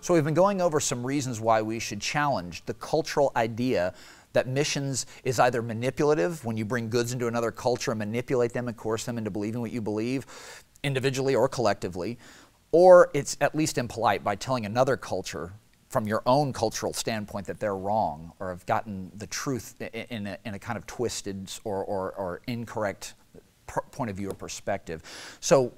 So we've been going over some reasons why we should challenge the cultural idea that missions is either manipulative when you bring goods into another culture and manipulate them and coerce them into believing what you believe individually or collectively, or it's at least impolite by telling another culture from your own cultural standpoint that they're wrong or have gotten the truth in a, in a kind of twisted or, or, or incorrect point of view or perspective. So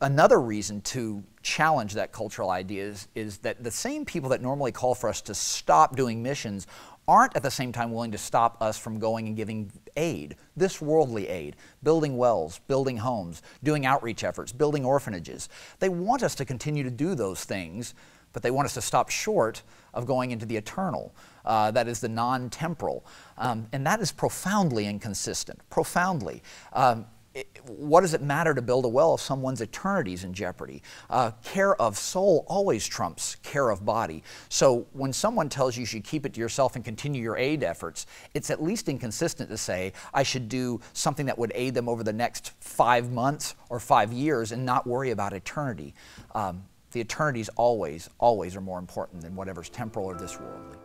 another reason to challenge that cultural idea is, is, that the same people that normally call for us to stop doing missions aren't at the same time willing to stop us from going and giving aid, this worldly aid, building wells, building homes, doing outreach efforts, building orphanages. They want us to continue to do those things, but they want us to stop short of going into the eternal. Uh, that is the non temporal. Um, and that is profoundly inconsistent, profoundly. Um, what does it matter to build a well if someone's eternity is in jeopardy? Uh, care of soul always trumps care of body. So when someone tells you you should keep it to yourself and continue your aid efforts, it's at least inconsistent to say I should do something that would aid them over the next five months or five years and not worry about eternity. Um, the eternities always, always are more important than whatever's temporal or this worldly.